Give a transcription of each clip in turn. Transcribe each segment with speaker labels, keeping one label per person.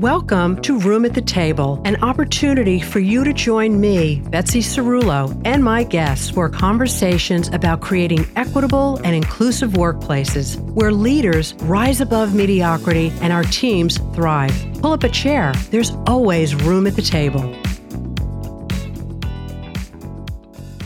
Speaker 1: Welcome to Room at the Table, an opportunity for you to join me, Betsy Cerulo, and my guests for conversations about creating equitable and inclusive workplaces where leaders rise above mediocrity and our teams thrive. Pull up a chair, there's always room at the table.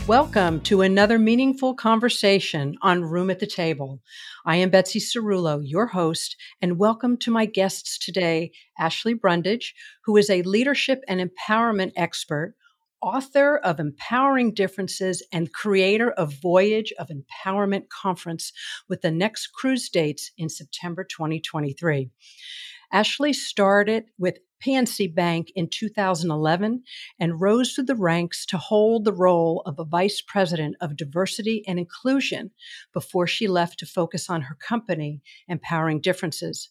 Speaker 1: Welcome to another meaningful conversation on Room at the Table. I am Betsy Cerulo, your host, and welcome to my guests today, Ashley Brundage, who is a leadership and empowerment expert, author of Empowering Differences, and creator of Voyage of Empowerment Conference with the next cruise dates in September 2023. Ashley started with PNC Bank in 2011 and rose through the ranks to hold the role of a vice president of diversity and inclusion before she left to focus on her company, Empowering Differences.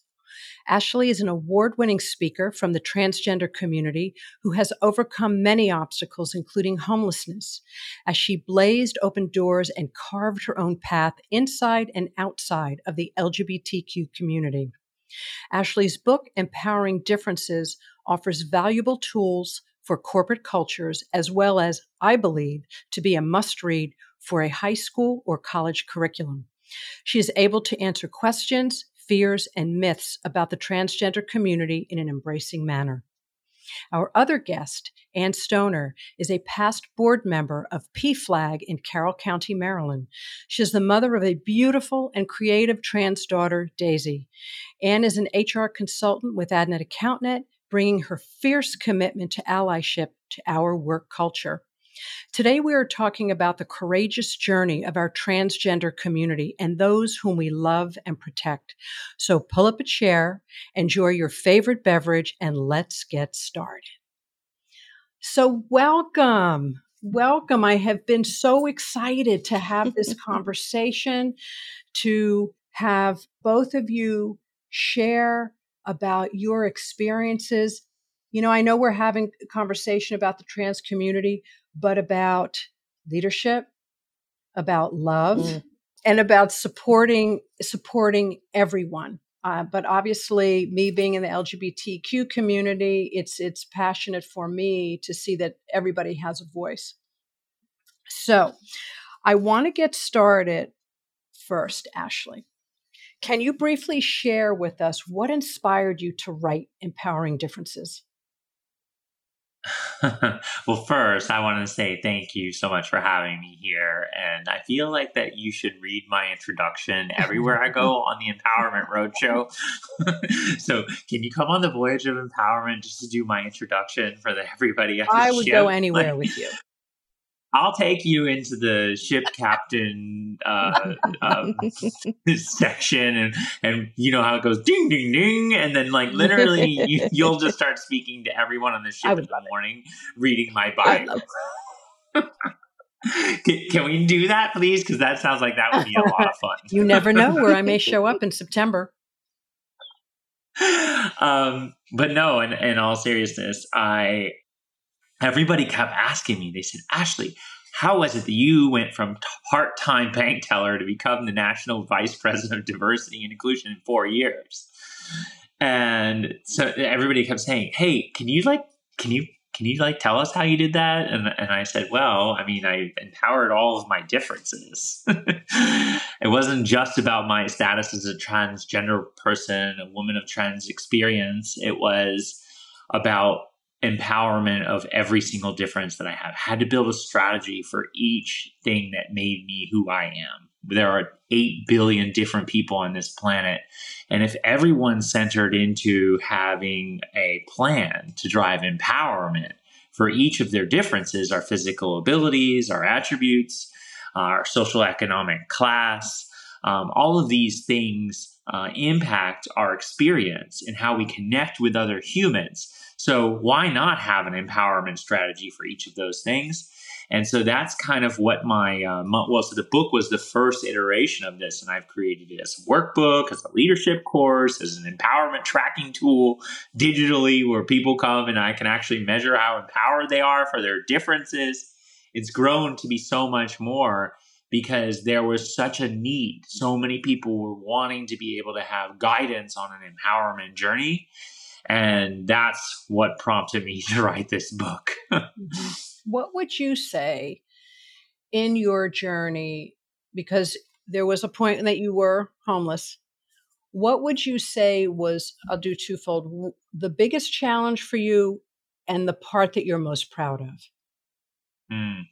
Speaker 1: Ashley is an award winning speaker from the transgender community who has overcome many obstacles, including homelessness, as she blazed open doors and carved her own path inside and outside of the LGBTQ community. Ashley's book, Empowering Differences, offers valuable tools for corporate cultures, as well as, I believe, to be a must read for a high school or college curriculum. She is able to answer questions, fears, and myths about the transgender community in an embracing manner. Our other guest, Anne Stoner, is a past board member of PFLAG in Carroll County, Maryland. She is the mother of a beautiful and creative trans daughter, Daisy. Anne is an HR consultant with AdNet AccountNet, bringing her fierce commitment to allyship to our work culture. Today, we are talking about the courageous journey of our transgender community and those whom we love and protect. So pull up a chair, enjoy your favorite beverage, and let's get started. So, welcome. Welcome. I have been so excited to have this conversation, to have both of you share about your experiences. You know, I know we're having a conversation about the trans community, but about leadership, about love, mm. and about supporting supporting everyone. Uh, but obviously, me being in the LGBTQ community, it's it's passionate for me to see that everybody has a voice. So, I want to get started first, Ashley. Can you briefly share with us what inspired you to write Empowering Differences?
Speaker 2: well, first, I want to say thank you so much for having me here. And I feel like that you should read my introduction everywhere I go on the Empowerment Roadshow. so, can you come on the Voyage of Empowerment just to do my introduction for the, everybody?
Speaker 1: I would ship? go anywhere like, with you.
Speaker 2: I'll take you into the ship captain uh, uh, section, and and you know how it goes ding ding ding, and then like literally you, will just start speaking to everyone on the ship in the morning, it. reading my bio. can, can, we do that, please? Because that sounds like that would be a lot of fun.
Speaker 1: you never know where I may show up in September.
Speaker 2: Um, but no, in, in all seriousness, I everybody kept asking me, they said, Ashley, how was it that you went from part time bank teller to become the national vice president of diversity and inclusion in four years? And so everybody kept saying, Hey, can you like, can you, can you like tell us how you did that? And, and I said, Well, I mean, I empowered all of my differences. it wasn't just about my status as a transgender person, a woman of trans experience. It was about empowerment of every single difference that I have. Had to build a strategy for each thing that made me who I am. There are 8 billion different people on this planet. And if everyone centered into having a plan to drive empowerment for each of their differences, our physical abilities, our attributes, our social economic class, um, all of these things uh, impact our experience and how we connect with other humans. So why not have an empowerment strategy for each of those things? And so that's kind of what my, uh, well, so the book was the first iteration of this, and I've created it as a workbook, as a leadership course, as an empowerment tracking tool digitally, where people come and I can actually measure how empowered they are for their differences. It's grown to be so much more because there was such a need. So many people were wanting to be able to have guidance on an empowerment journey And that's what prompted me to write this book.
Speaker 1: mm-hmm. What would you say in your journey? Because there was a point that you were homeless. What would you say was, I'll do twofold, the biggest challenge for you and the part that you're most proud of?
Speaker 2: Mm.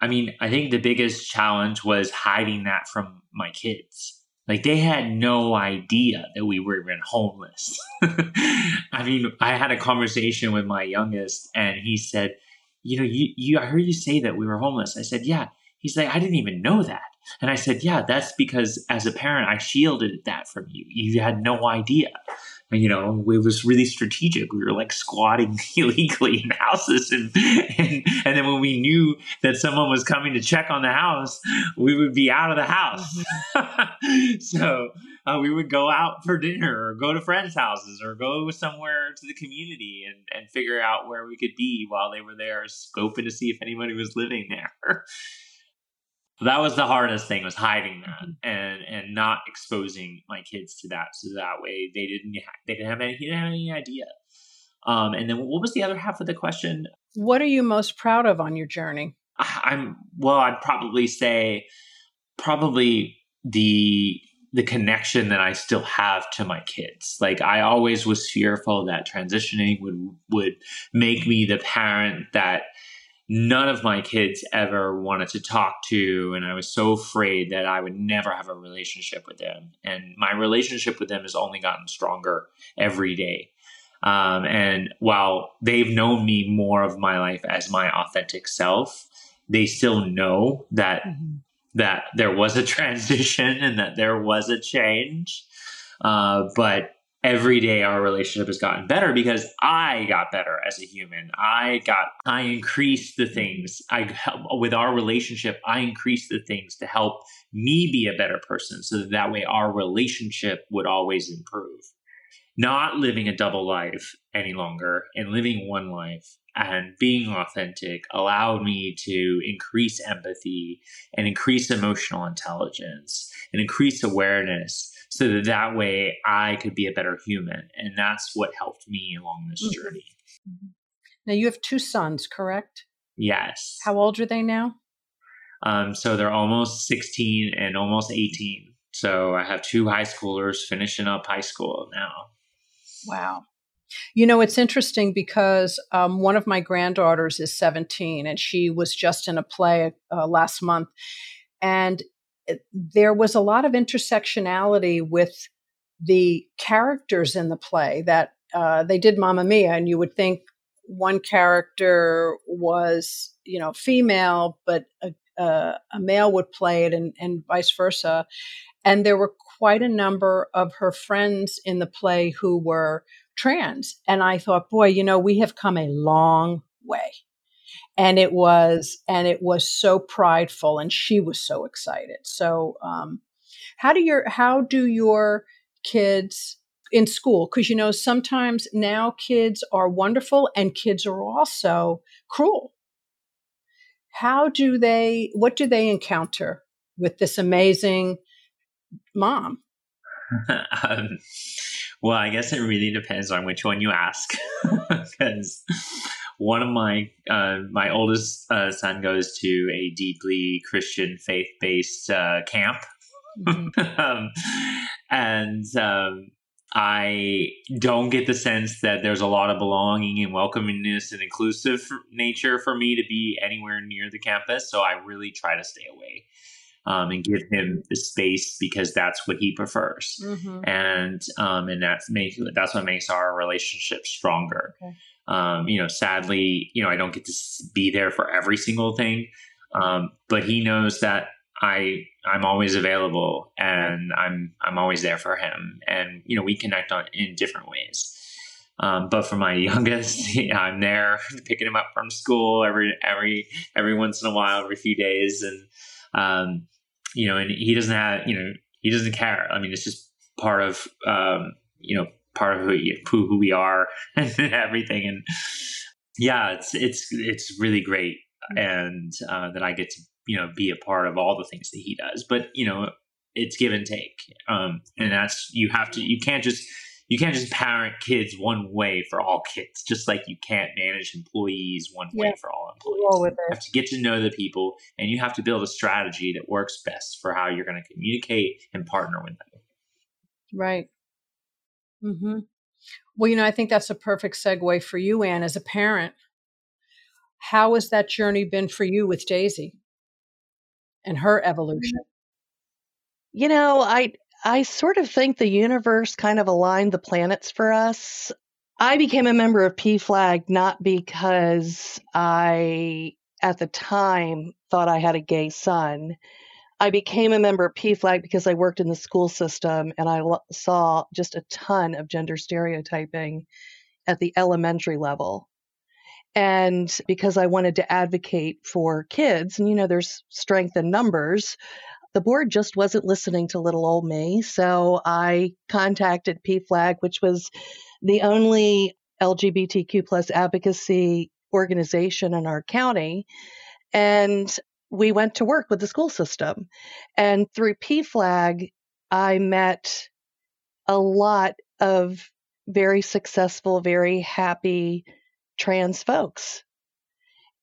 Speaker 2: I mean, I think the biggest challenge was hiding that from my kids. Like they had no idea that we were even homeless. I mean, I had a conversation with my youngest and he said, you know, you, you, I heard you say that we were homeless. I said, yeah. He's like, I didn't even know that. And I said, yeah, that's because as a parent, I shielded that from you. You had no idea you know, it was really strategic. We were like squatting illegally in houses, and, and and then when we knew that someone was coming to check on the house, we would be out of the house. Mm-hmm. so uh, we would go out for dinner, or go to friends' houses, or go somewhere to the community, and and figure out where we could be while they were there, scoping to see if anybody was living there that was the hardest thing was hiding that mm-hmm. and and not exposing my kids to that so that way they didn't they didn't have any he didn't have any idea. Um, and then what was the other half of the question?
Speaker 1: What are you most proud of on your journey?
Speaker 2: I'm well i'd probably say probably the the connection that i still have to my kids. Like i always was fearful that transitioning would would make me the parent that none of my kids ever wanted to talk to and i was so afraid that i would never have a relationship with them. And my relationship with them has only gotten stronger every day. Um, and while they've known me more of my life as my authentic self they still know that mm-hmm. that there was a transition and that there was a change. Uh, but every day our relationship has gotten better because I got better as a human. I got, I increased the things I help with our relationship. I increased the things to help me be a better person so that, that way our relationship would always improve. Not living a double life any longer and living one life and being authentic allowed me to increase empathy and increase emotional intelligence and increase awareness so that that way I could be a better human. And that's what helped me along this mm-hmm. journey.
Speaker 1: Mm-hmm. Now, you have two sons, correct?
Speaker 2: Yes.
Speaker 1: How old are they now?
Speaker 2: Um, so they're almost 16 and almost 18. So I have two high schoolers finishing up high school now.
Speaker 1: Wow. You know, it's interesting because um, one of my granddaughters is 17 and she was just in a play uh, last month. And there was a lot of intersectionality with the characters in the play that uh, they did Mamma Mia, and you would think one character was, you know, female, but a, a, male would play it, and, and vice versa. And there were quite a number of her friends in the play who were trans. And I thought, boy, you know, we have come a long way and it was and it was so prideful and she was so excited. So um, how do your how do your kids in school because you know sometimes now kids are wonderful and kids are also cruel. How do they what do they encounter with this amazing mom?
Speaker 2: Um, well i guess it really depends on which one you ask because one of my uh, my oldest uh, son goes to a deeply Christian faith based uh, camp, mm-hmm. um, and um, I don't get the sense that there's a lot of belonging and welcomingness and inclusive nature for me to be anywhere near the campus. So I really try to stay away. Um, and give him the space because that's what he prefers, mm-hmm. and um, and that's make that's what makes our relationship stronger. Okay. Um, you know, sadly, you know, I don't get to be there for every single thing, um, but he knows that I I'm always available and I'm I'm always there for him, and you know, we connect on in different ways. Um, but for my youngest, I'm there picking him up from school every every every once in a while, every few days, and um, you know, and he doesn't have you know he doesn't care. I mean, it's just part of um, you know part of who, who, who we are and everything. And yeah, it's, it's, it's really great. And, uh, that I get to, you know, be a part of all the things that he does, but you know, it's give and take. Um, and that's, you have to, you can't just, you can't just parent kids one way for all kids, just like you can't manage employees one yeah. way for all employees. You have to get to know the people and you have to build a strategy that works best for how you're going to communicate and partner with them.
Speaker 1: Right. Mm-hmm. Well, you know, I think that's a perfect segue for you, Anne, as a parent. How has that journey been for you with Daisy and her evolution?
Speaker 3: You know, I I sort of think the universe kind of aligned the planets for us. I became a member of PFLAG not because I, at the time, thought I had a gay son. I became a member of PFLAG because I worked in the school system and I saw just a ton of gender stereotyping at the elementary level. And because I wanted to advocate for kids, and you know, there's strength in numbers, the board just wasn't listening to little old me. So I contacted PFLAG, which was the only LGBTQ plus advocacy organization in our county. And we went to work with the school system. And through PFLAG, I met a lot of very successful, very happy trans folks.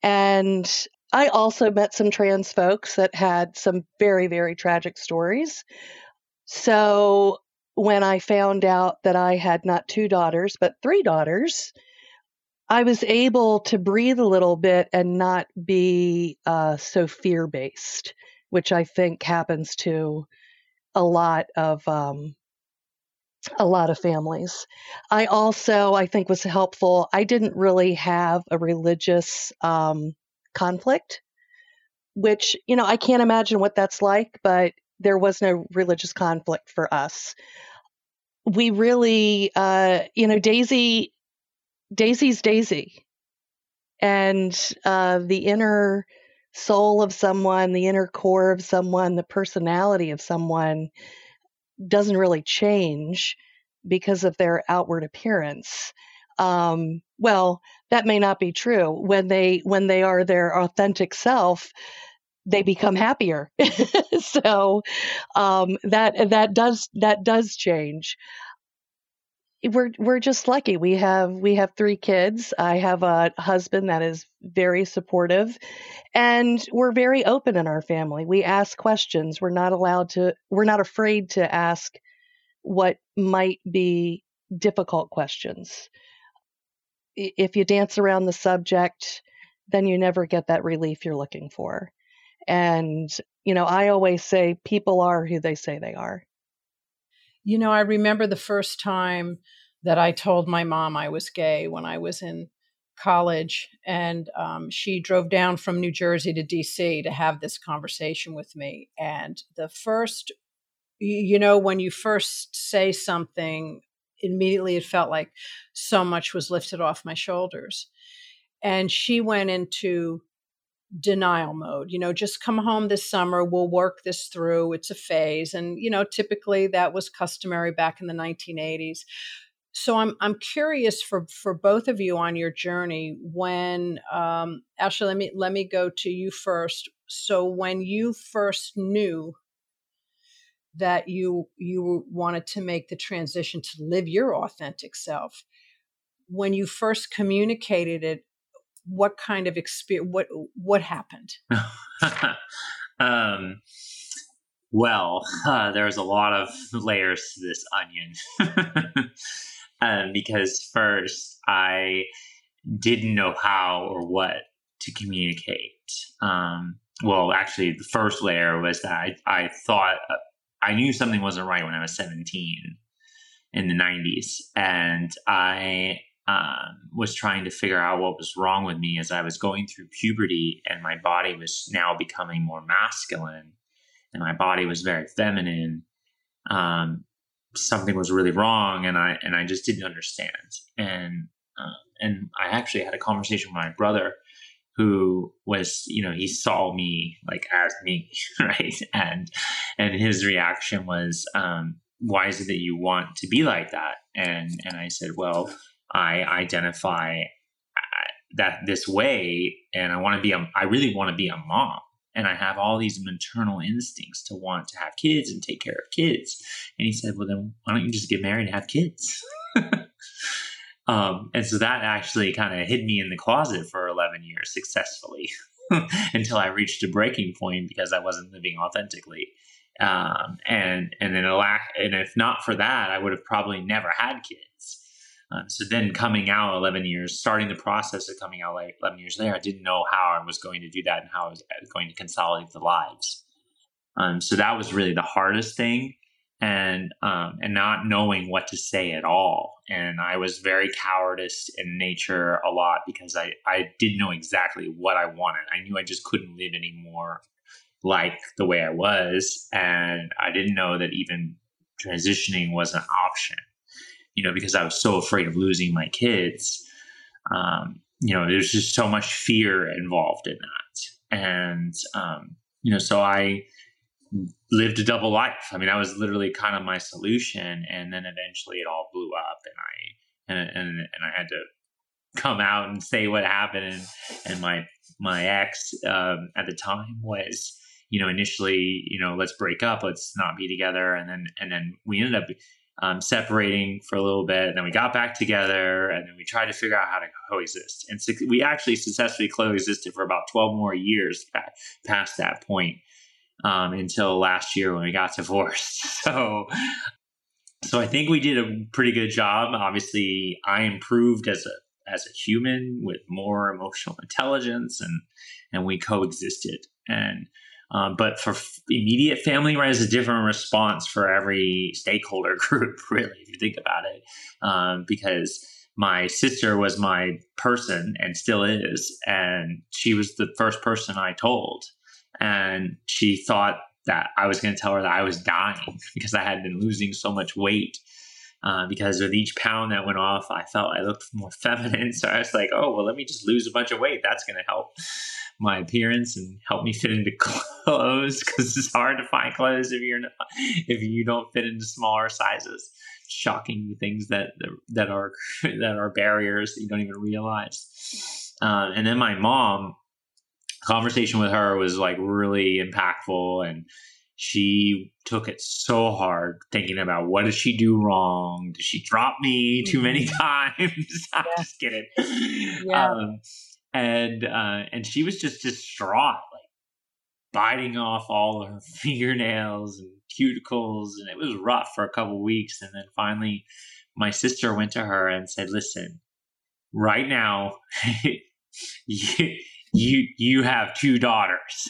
Speaker 3: And I also met some trans folks that had some very, very tragic stories. So when I found out that I had not two daughters, but three daughters, I was able to breathe a little bit and not be uh, so fear based, which I think happens to a lot of um, a lot of families. I also, I think, was helpful. I didn't really have a religious um, conflict, which, you know, I can't imagine what that's like, but there was no religious conflict for us. We really, uh, you know, Daisy, Daisy's Daisy. And uh, the inner soul of someone, the inner core of someone, the personality of someone doesn't really change because of their outward appearance. Um, well, that may not be true. When they when they are their authentic self, they become happier. so um, that that does that does change. We're we're just lucky. We have we have three kids. I have a husband that is very supportive, and we're very open in our family. We ask questions. We're not allowed to. We're not afraid to ask what might be difficult questions if you dance around the subject, then you never get that relief you're looking for. And, you know, I always say people are who they say they are.
Speaker 1: You know, I remember the first time that I told my mom I was gay when I was in college, and um, she drove down from New Jersey to DC to have this conversation with me. And the first, you know, when you first say something immediately it felt like so much was lifted off my shoulders. And she went into denial mode. You know, just come home this summer, we'll work this through. It's a phase. And, you know, typically that was customary back in the 1980s. So I'm I'm curious for for both of you on your journey when um Ashley let me let me go to you first. So when you first knew that you you wanted to make the transition to live your authentic self when you first communicated it what kind of experience what what happened
Speaker 2: um, well uh, there's a lot of layers to this onion um, because first i didn't know how or what to communicate um, well actually the first layer was that i, I thought uh, I knew something wasn't right when I was 17 in the 90s. And I um, was trying to figure out what was wrong with me as I was going through puberty and my body was now becoming more masculine and my body was very feminine. Um, something was really wrong and I, and I just didn't understand. And, uh, and I actually had a conversation with my brother who was you know he saw me like as me right and and his reaction was um why is it that you want to be like that and and i said well i identify uh, that this way and i want to be a i really want to be a mom and I have all these maternal instincts to want to have kids and take care of kids. And he said, Well, then why don't you just get married and have kids? um, and so that actually kind of hid me in the closet for 11 years successfully until I reached a breaking point because I wasn't living authentically. Um, and and then a lack, and if not for that, I would have probably never had kids. Um, so then coming out 11 years, starting the process of coming out like 11 years later, I didn't know how I was going to do that and how I was going to consolidate the lives. Um, so that was really the hardest thing, and um, and not knowing what to say at all. And I was very cowardice in nature a lot because I I didn't know exactly what I wanted. I knew I just couldn't live anymore like the way I was, and I didn't know that even transitioning was an option you know, because I was so afraid of losing my kids. Um, you know, there's just so much fear involved in that. And, um, you know, so I lived a double life. I mean, that was literally kind of my solution. And then eventually it all blew up and I, and, and, and I had to come out and say what happened. And, and my, my ex, um, at the time was, you know, initially, you know, let's break up, let's not be together. And then, and then we ended up um, separating for a little bit. And then we got back together and then we tried to figure out how to coexist. And so we actually successfully coexisted for about 12 more years past that point um, until last year when we got divorced. So, so I think we did a pretty good job. Obviously, I improved as a as a human with more emotional intelligence, and and we coexisted. And um, but for f- immediate family, right, is a different response for every stakeholder group, really, if you think about it. Um, because my sister was my person and still is. And she was the first person I told. And she thought that I was going to tell her that I was dying because I had been losing so much weight. Uh, because with each pound that went off, I felt I looked more feminine. So I was like, oh, well, let me just lose a bunch of weight. That's going to help my appearance and help me fit into clothes because it's hard to find clothes if you're not, if you don't fit into smaller sizes. Shocking things that that are that are barriers that you don't even realize. Uh, and then my mom, conversation with her was like really impactful and she took it so hard thinking about what did she do wrong did she drop me too many mm-hmm. times i'm yeah. just kidding yeah. Um, and uh, and she was just distraught, like biting off all her fingernails and cuticles, and it was rough for a couple weeks. And then finally, my sister went to her and said, "Listen, right now, you you you have two daughters."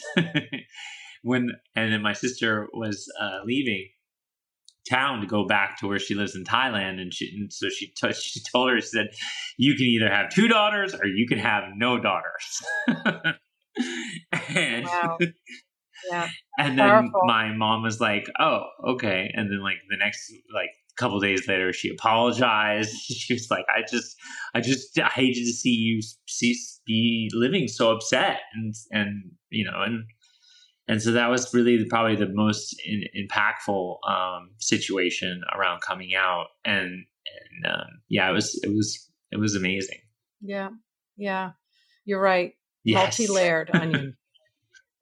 Speaker 2: When and then my sister was uh, leaving town to go back to where she lives in Thailand. And, she, and so she, t- she told her, she said, you can either have two daughters or you can have no daughters. and,
Speaker 1: wow. Yeah.
Speaker 2: And then Powerful. my mom was like, oh, okay. And then like the next, like, couple days later she apologized she was like i just i just i hated to see you see, be living so upset and and you know and and so that was really probably the most in, impactful um, situation around coming out. And and um, yeah it was it was it was amazing.
Speaker 1: Yeah. Yeah. You're right.
Speaker 2: Yes.
Speaker 1: multi-layered onion.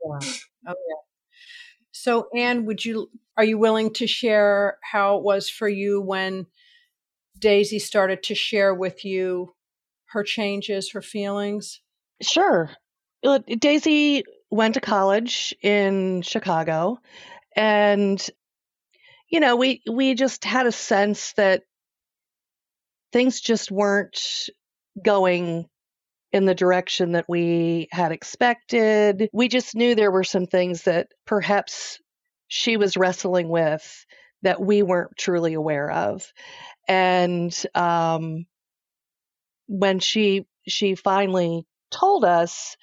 Speaker 1: Yeah. Oh yeah. So anne would you are you willing to share how it was for you when daisy started to share with you her changes her feelings?
Speaker 3: Sure. Daisy went to college in Chicago and you know, we we just had a sense that things just weren't going in the direction that we had expected. We just knew there were some things that perhaps she was wrestling with that we weren't truly aware of. And um, when she she finally told us,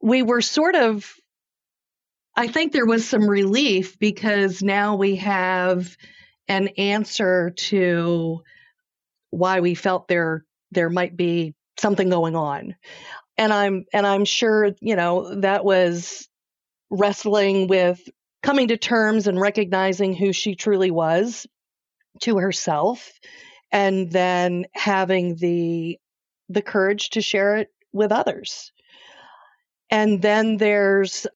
Speaker 3: we were sort of I think there was some relief because now we have an answer to why we felt there there might be something going on. And I'm and I'm sure, you know, that was wrestling with coming to terms and recognizing who she truly was to herself and then having the the courage to share it with others and then there's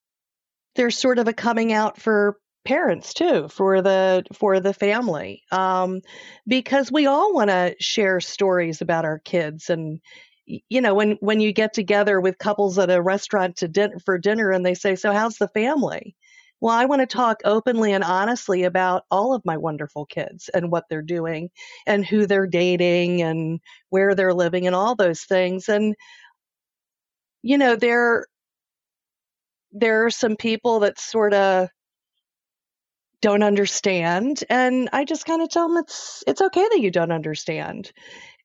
Speaker 3: there's sort of a coming out for parents too for the for the family. Um, because we all want to share stories about our kids and you know when when you get together with couples at a restaurant to din- for dinner and they say so how's the family? Well i want to talk openly and honestly about all of my wonderful kids and what they're doing and who they're dating and where they're living and all those things. And you know there there are some people that sort of don't understand and i just kind of tell them it's it's okay that you don't understand.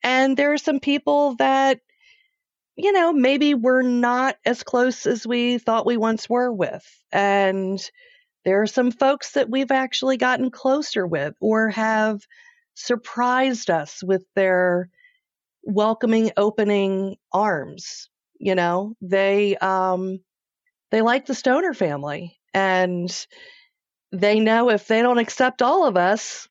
Speaker 3: And there are some people that you know maybe we're not as close as we thought we once were with and there are some folks that we've actually gotten closer with or have surprised us with their welcoming opening arms you know? They um they like the stoner family and they know if they don't accept all of us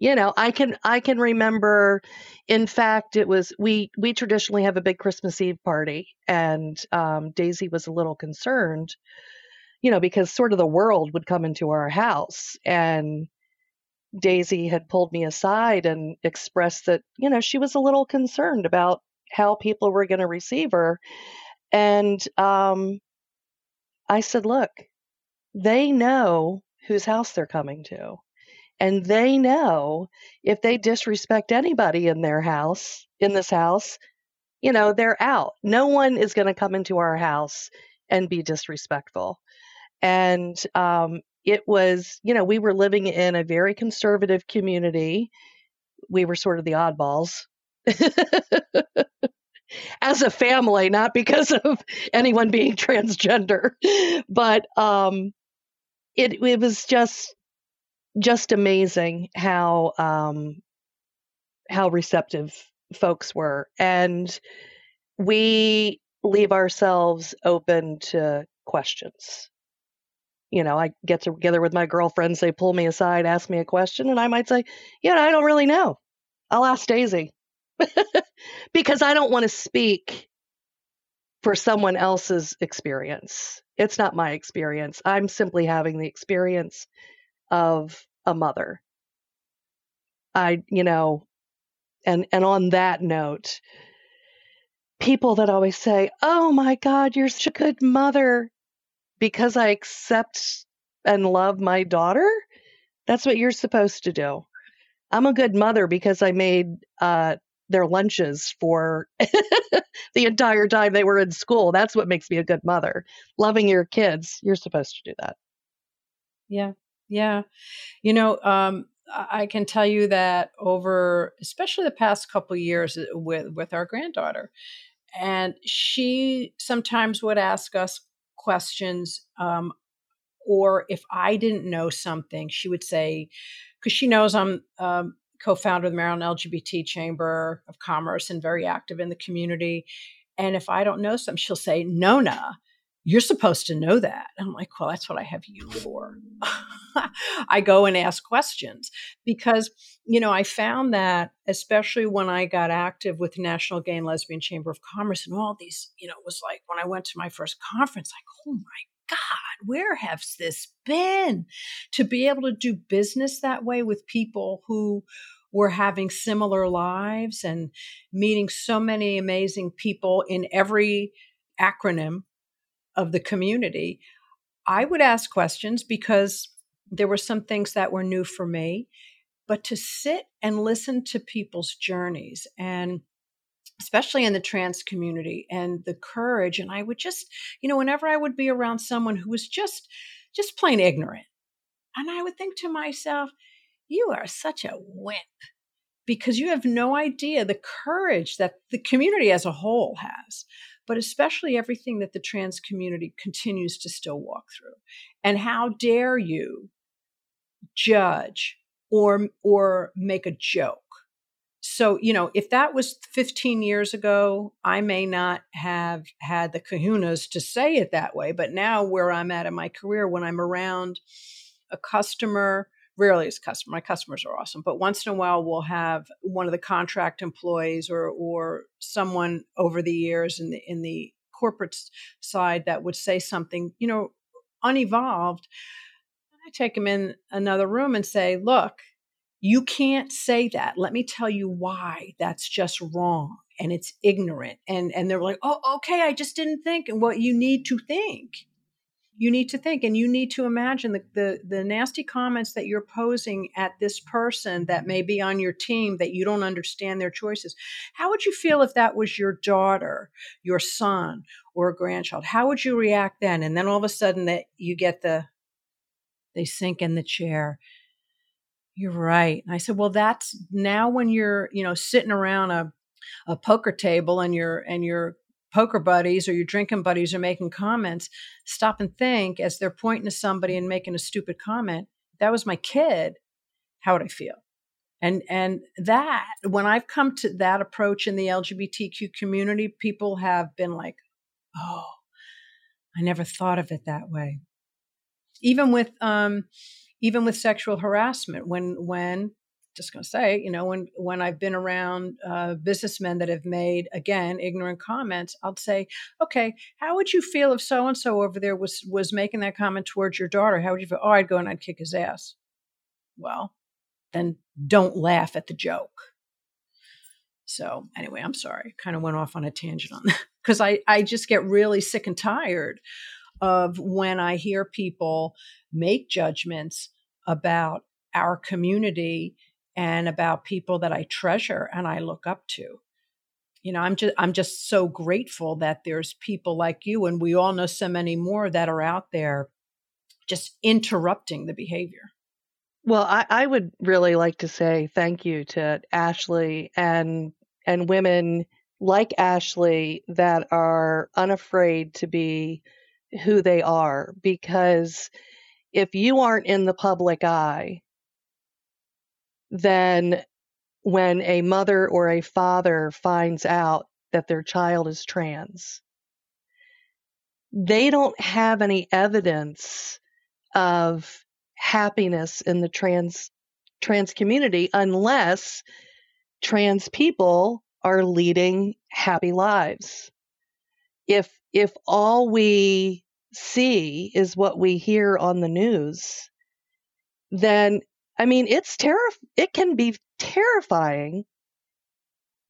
Speaker 3: you know i can i can remember in fact it was we we traditionally have a big christmas eve party and um, daisy was a little concerned you know because sort of the world would come into our house and daisy had pulled me aside and expressed that you know she was a little concerned about how people were going to receive her and um, i said look they know whose house they're coming to. And they know if they disrespect anybody in their house, in this house, you know, they're out. No one is going to come into our house and be disrespectful. And um, it was, you know, we were living in a very conservative community. We were sort of the oddballs. As a family, not because of anyone being transgender, but um, it it was just just amazing how um how receptive folks were. And we leave ourselves open to questions. You know i get together with my girlfriends they pull me aside ask me a question and i might say yeah i don't really know. I'll ask daisy because i don't want to speak for someone else's experience it's not my experience. I'm simply having the experience of a mother. I, you know, and and on that note, people that always say, "Oh my god, you're such a good mother," because I accept and love my daughter, that's what you're supposed to do. I'm a good mother because I made uh, their lunches for the entire time they were in school. That's what makes me a good mother. Loving your kids, you're supposed to do that.
Speaker 1: Yeah. Yeah. You know, um, I can tell you that over, especially the past couple years uh, with with our granddaughter, and she sometimes would ask us questions, um, or if I didn't know something, she would say, because she knows I'm um, co-founder of the Maryland LGBT Chamber of Commerce and very active in the community. And if I don't know something, she'll say, Nona, you're supposed to know that. And I'm like, well, that's what I have you for. I go and ask questions because, you know, I found that, especially when I got active with the National Gay and Lesbian Chamber of Commerce and all these, you know, it was like when I went to my first conference, like, oh my God, where has this been? To be able to do business that way with people who were having similar lives and meeting so many amazing people in every acronym of the community, I would ask questions because there were some things that were new for me. But to sit and listen to people's journeys and especially in the trans community and the courage and i would just you know whenever i would be around someone who was just just plain ignorant and i would think to myself you are such a wimp because you have no idea the courage that the community as a whole has but especially everything that the trans community continues to still walk through. And how dare you judge or or make a joke? So you know if that was 15 years ago i may not have had the kahunas to say it that way but now where i'm at in my career when i'm around a customer rarely as customer my customers are awesome but once in a while we'll have one of the contract employees or or someone over the years in the in the corporate side that would say something, you know, unevolved, I take them in another room and say, look, you can't say that. Let me tell you why that's just wrong and it's ignorant. And and they're like, "Oh, okay, I just didn't think." And what you need to think. You need to think and you need to imagine the, the the nasty comments that you're posing at this person that may be on your team that you don't understand their choices. How would you feel if that was your daughter, your son, or a grandchild? How would you react then? And then all of a sudden that you get the they sink in the chair you're right. And I said, well, that's now when you're, you know, sitting around a, a poker table and your and your poker buddies or your drinking buddies are making comments, stop and think as they're pointing to somebody and making a stupid comment. That was my kid. How would I feel? And and that when I've come to that approach in the LGBTQ community, people have been like, "Oh, I never thought of it that way." Even with um, even with sexual harassment when when just going to say you know when when i've been around uh, businessmen that have made again ignorant comments i'll say okay how would you feel if so and so over there was was making that comment towards your daughter? How would you feel? Oh i'd go and i'd kick his ass. Well then don't laugh at the joke. So anyway i'm sorry kind of went off on a tangent on that because i i just get really sick and tired of when i hear people make judgments about our community and about people that I treasure and I look up to. You know, I'm just I'm just so grateful that there's people like you and we all know so many more that are out there just interrupting the behavior.
Speaker 3: Well, I, I would really like to say thank you to Ashley and and women like Ashley that are unafraid to be who they are because if you aren't in the public eye, then when a mother or a father finds out that their child is trans, they don't have any evidence of happiness in the trans trans community unless trans people are leading happy lives. If if all we see is what we hear on the news, then I mean it's terrif- it can be terrifying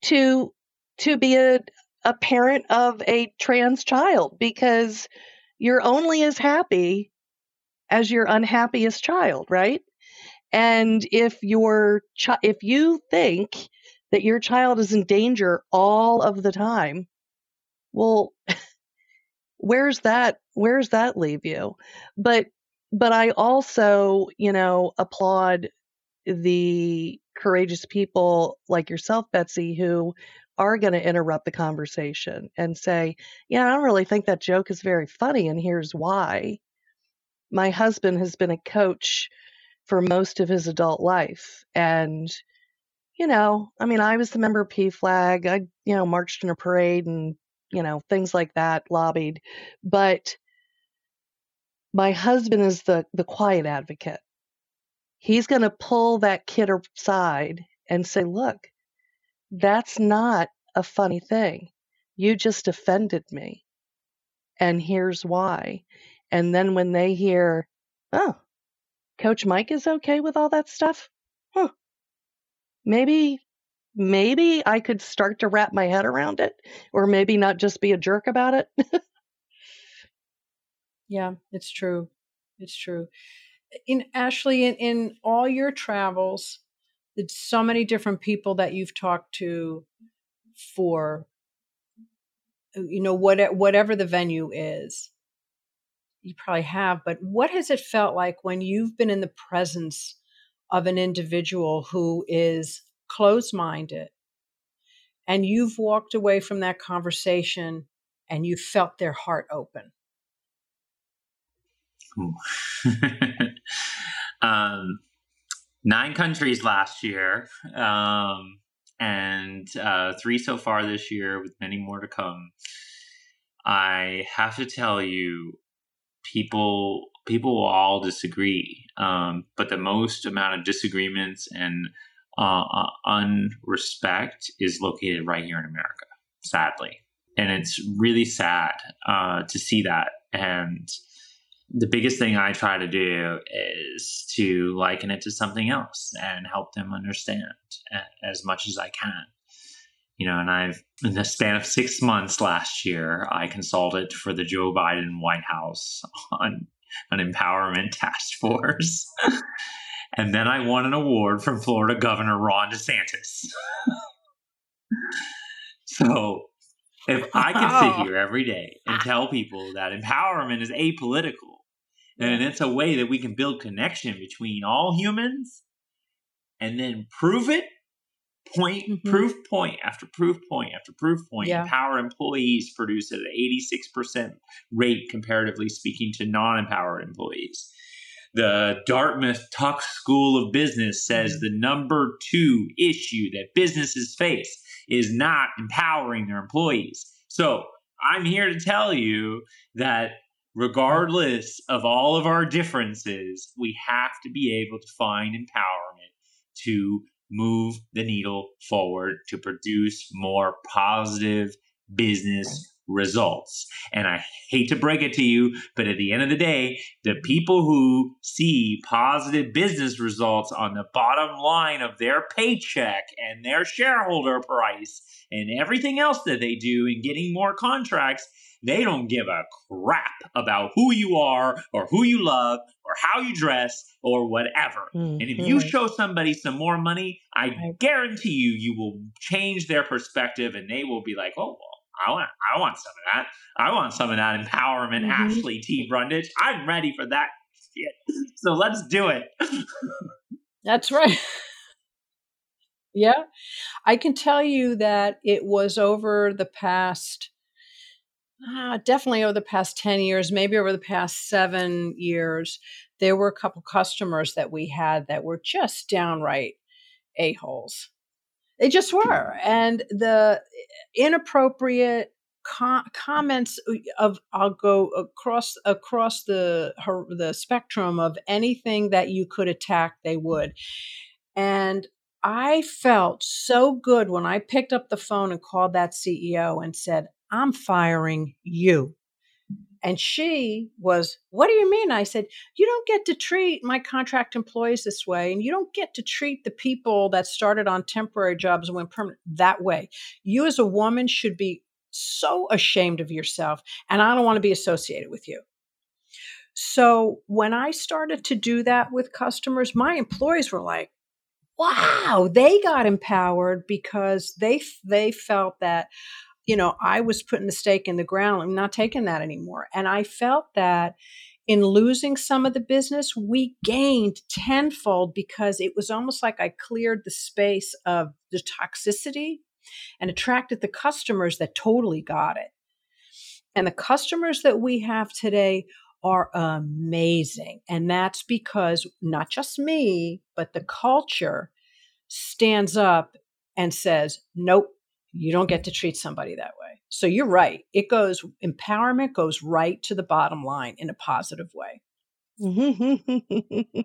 Speaker 3: to to be a a parent of a trans child because you're only as happy as your unhappiest child, right? And if your chi- if you think that your child is in danger all of the time, well where's that where's that leave you but but i also you know applaud the courageous people like yourself betsy who are going to interrupt the conversation and say yeah i don't really think that joke is very funny and here's why my husband has been a coach for most of his adult life and you know i mean i was the member of PFLAG i you know marched in a parade and you know, things like that, lobbied. But my husband is the the quiet advocate. He's going to pull that kid aside and say, "Look, that's not a funny thing. You just offended me. And here's why." And then when they hear, "Oh, Coach Mike is okay with all that stuff?" Huh. Maybe maybe I could start to wrap my head around it, or maybe not just be a jerk about it.
Speaker 1: yeah, it's true. It's true. In Ashley, in, in all your travels, it's so many different people that you've talked to for uh, you know what, whatever the venue is you probably have but what has it felt like when you've been in the presence of an individual who is closed minded, and you've walked away from that conversation and you felt their heart open?
Speaker 2: um, nine countries last year, um, and uh, three so far this year, with many more to come. I have to tell you, people people will all disagree, um, but the most amount of disagreements and uh, uh, unrespect is located right here in America, sadly. and it's really sad uh, to see that. And the biggest thing I try to do is to liken it to something else and help them understand uh, as much as I can. You know, and I've, in the span of six months last year, I consulted for the Joe Biden White House on an empowerment task force. and then I won an award from Florida Governor Ron DeSantis. so if I can sit here every day and tell people that empowerment is apolitical, and it's a way that we can build connection between all humans and then prove it point mm-hmm. proof point after proof point after proof point yeah. empower employees produce at an 86% rate comparatively speaking to non-empowered employees the dartmouth tuck school of business says mm-hmm. the number two issue that businesses face is not empowering their employees. So i'm here to tell you that regardless of all of our differences we have to be able to find empowerment to move the needle forward to produce more positive business results. And I hate to break it to you, but at the end of the day, the people who see positive business results on the bottom line of their paycheck and their shareholder price and everything else that they do in getting more contracts they don't give a crap about who you are or who you love or how you dress or whatever. Mm, and if you show somebody some more money, I guarantee you, you will change their perspective and they will be like, oh, well, I want, I want some of that. I want some of that empowerment, mm-hmm. Ashley T. Brundage. I'm ready for that shit. So let's do it.
Speaker 1: That's right. yeah. I can tell you that it was over the past uh, definitely over the past 10 years, maybe over the past seven years, there were a couple customers that we had that were just downright a-holes. They just were. And the eh, inappropriate com- comments uh, of I'll go across across the her, the spectrum of anything that you could attack, they would. And I felt so good when I picked up the phone and called that CEO and said, I'm firing you. And she was, What do you mean? I said, You don't get to treat my contract employees this way, and you don't get to treat the people that started on temporary jobs and went permanent that way. You, as a woman, should be so ashamed of yourself, and I don't want to be associated with you. So when I started to do that with customers, my employees were like, wow they got empowered because they they felt that you know, I was putting the stake in the ground. I'm not taking that anymore. And I felt that in losing some of the business, we gained tenfold because it was almost like I cleared the space of the toxicity and attracted the customers that totally got it. And the customers that we have today are amazing. And that's because not just me, but the culture stands up and says, nope, you don't get to treat somebody that way. So you're right. It goes, empowerment goes right to the bottom line in a positive way.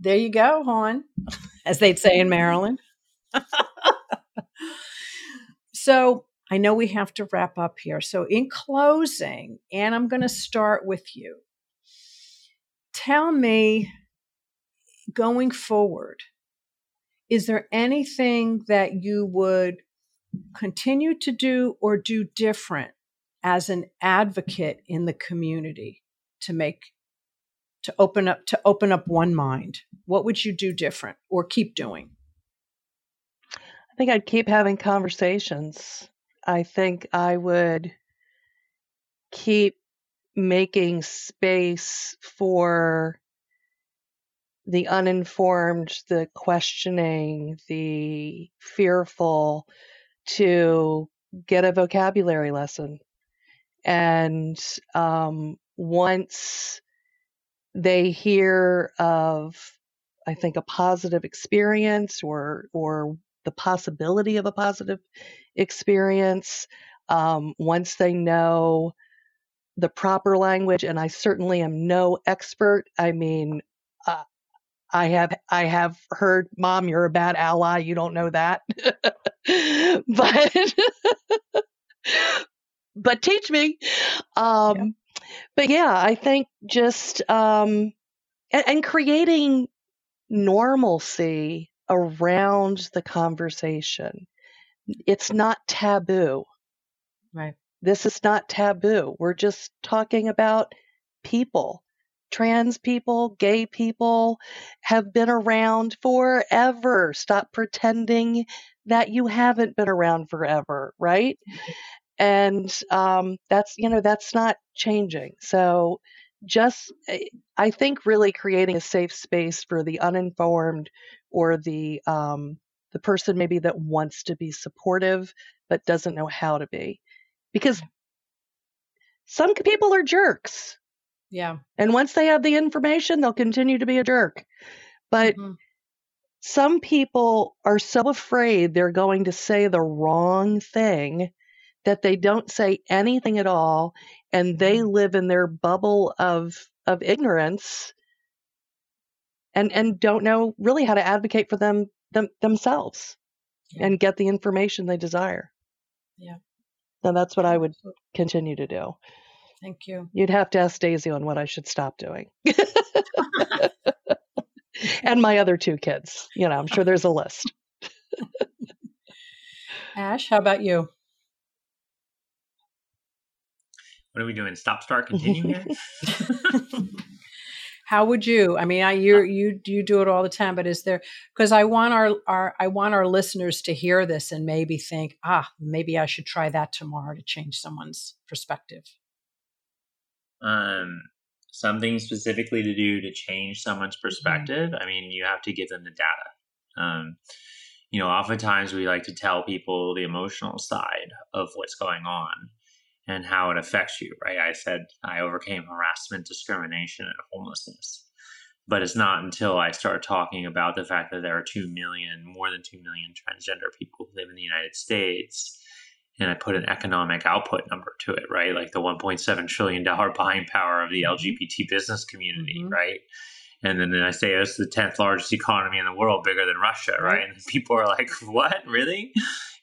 Speaker 1: there you go, Hon, as they'd say in Maryland. so I know we have to wrap up here. So, in closing, and I'm going to start with you. Tell me going forward, is there anything that you would continue to do or do different as an advocate in the community to make to open up to open up one mind? What would you do different or keep doing?
Speaker 3: I think i'd keep having conversations. I think i would keep making space for the uninformed the questioning the fearful to get a vocabulary lesson. And um, once they hear of, I think, a positive experience or or the possibility of a positive experience, um, once they know the proper language, and I certainly am no expert. I mean, uh, I have I have heard, "Mom, you're a bad ally. You don't know that." but but teach me. Um, yeah. But yeah, I think just um, and, and creating normalcy around the conversation. It's not taboo.
Speaker 1: Right.
Speaker 3: This is not taboo. We're just talking about people. Trans people, gay people have been around forever. Stop pretending that you haven't been around forever, right? Mm-hmm. And um, that's, you know, that's not changing. So just, eh, I think really creating a safe space for the uninformed or the, um, the person maybe that wants to be supportive but doesn't know how to be because some people are jerks.
Speaker 1: Yeah.
Speaker 3: And once they have the information, they'll continue to be a jerk. But mm-hmm. some people are so afraid they're going to say the wrong thing that they don't say anything at all and they mm-hmm. live in their bubble of of ignorance and and don't know really how to advocate for them, them themselves yeah. and get the information they desire.
Speaker 1: Yeah.
Speaker 3: And that's what I would continue to do.
Speaker 1: Thank you.
Speaker 3: You'd have to ask Daisy on what I should stop doing. and my other two kids. You know, I'm sure there's a list.
Speaker 1: Ash, how about you?
Speaker 2: What are we doing? Stop, start, continue here?
Speaker 1: how would you i mean i you you you do it all the time but is there because i want our our i want our listeners to hear this and maybe think ah maybe i should try that tomorrow to change someone's perspective
Speaker 2: um something specifically to do to change someone's mm-hmm. perspective i mean you have to give them the data um you know oftentimes we like to tell people the emotional side of what's going on and how it affects you, right? I said I overcame harassment, discrimination, and homelessness. But it's not until I start talking about the fact that there are 2 million, more than 2 million transgender people who live in the United States, and I put an economic output number to it, right? Like the $1.7 trillion buying power of the mm-hmm. LGBT business community, mm-hmm. right? And then, then I say it's the 10th largest economy in the world, bigger than Russia, right? And people are like, what, really?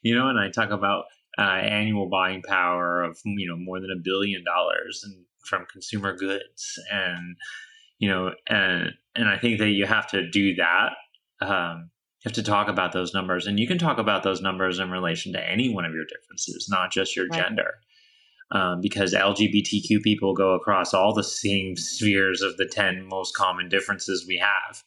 Speaker 2: You know, and I talk about uh, annual buying power of you know more than a billion dollars and from consumer goods and you know and and I think that you have to do that um, you have to talk about those numbers and you can talk about those numbers in relation to any one of your differences not just your right. gender um, because LGBTQ people go across all the same spheres of the 10 most common differences we have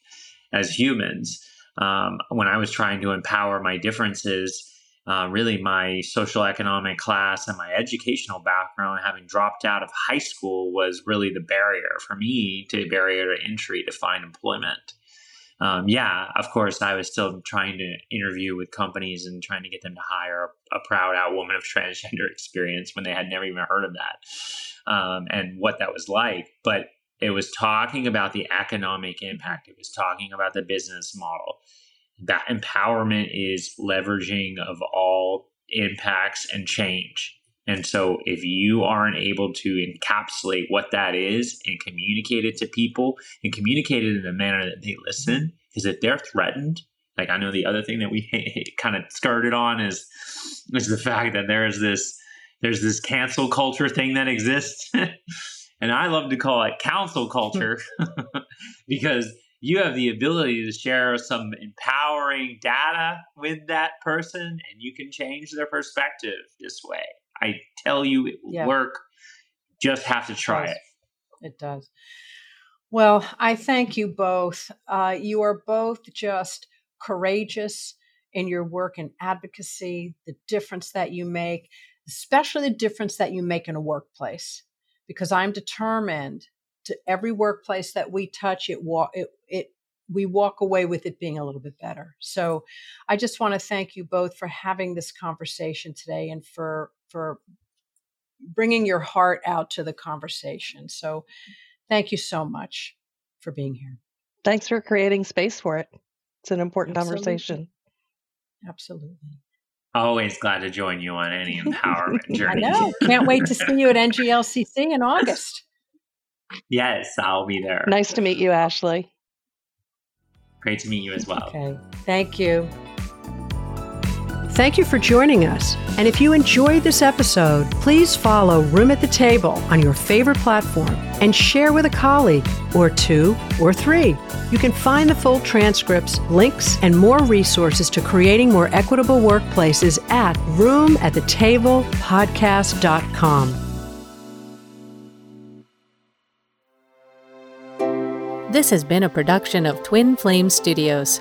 Speaker 2: as humans um, when I was trying to empower my differences uh, really my social economic class and my educational background, having dropped out of high school, was really the barrier for me to a barrier to entry to find employment. Um, yeah, of course, I was still trying to interview with companies and trying to get them to hire a, proud out woman of transgender experience when they had never even heard of that um, and what that was like. But it was talking about the economic impact. It was talking about the business model that empowerment is leveraging of all impacts and change. And so, if you aren't able to encapsulate what that is and communicate it to people and communicate it in a manner that they listen, because if they're threatened, like I know the other thing that we kind of started on is is the fact that there is this there's this cancel culture thing that exists, and I love to call it council culture because you have the ability to share some empowering data with that person and you can change their perspective this way. I tell you, it will yeah. work. Just have to try
Speaker 1: it.
Speaker 2: It.
Speaker 1: it does. Well, I thank you both. Uh, you are both just courageous in your work and advocacy, the difference that you make, especially the difference that you make in a workplace. Because I'm determined to every workplace that we touch, it, it, it we walk away with it being a little bit better. So I just want to thank you both for having this conversation today and for for bringing your heart out to the conversation. So thank you so much for being here.
Speaker 3: Thanks for creating space for it. It's an important Absolutely. conversation.
Speaker 1: Absolutely.
Speaker 2: Always glad to join you on any empowerment journey.
Speaker 1: I know. Can't wait to see you at NGLCC in August.
Speaker 2: Yes, I'll be there.
Speaker 3: Nice to meet you, Ashley.
Speaker 2: Great to meet you as well.
Speaker 1: Okay. Thank you. Thank you for joining us. And if you enjoyed this episode, please follow Room at the Table on your favorite platform and share with a colleague or two or three. You can find the full transcripts, links, and more resources to creating more equitable workplaces at roomatthetable.podcast.com.
Speaker 4: This has been a production of Twin Flame Studios.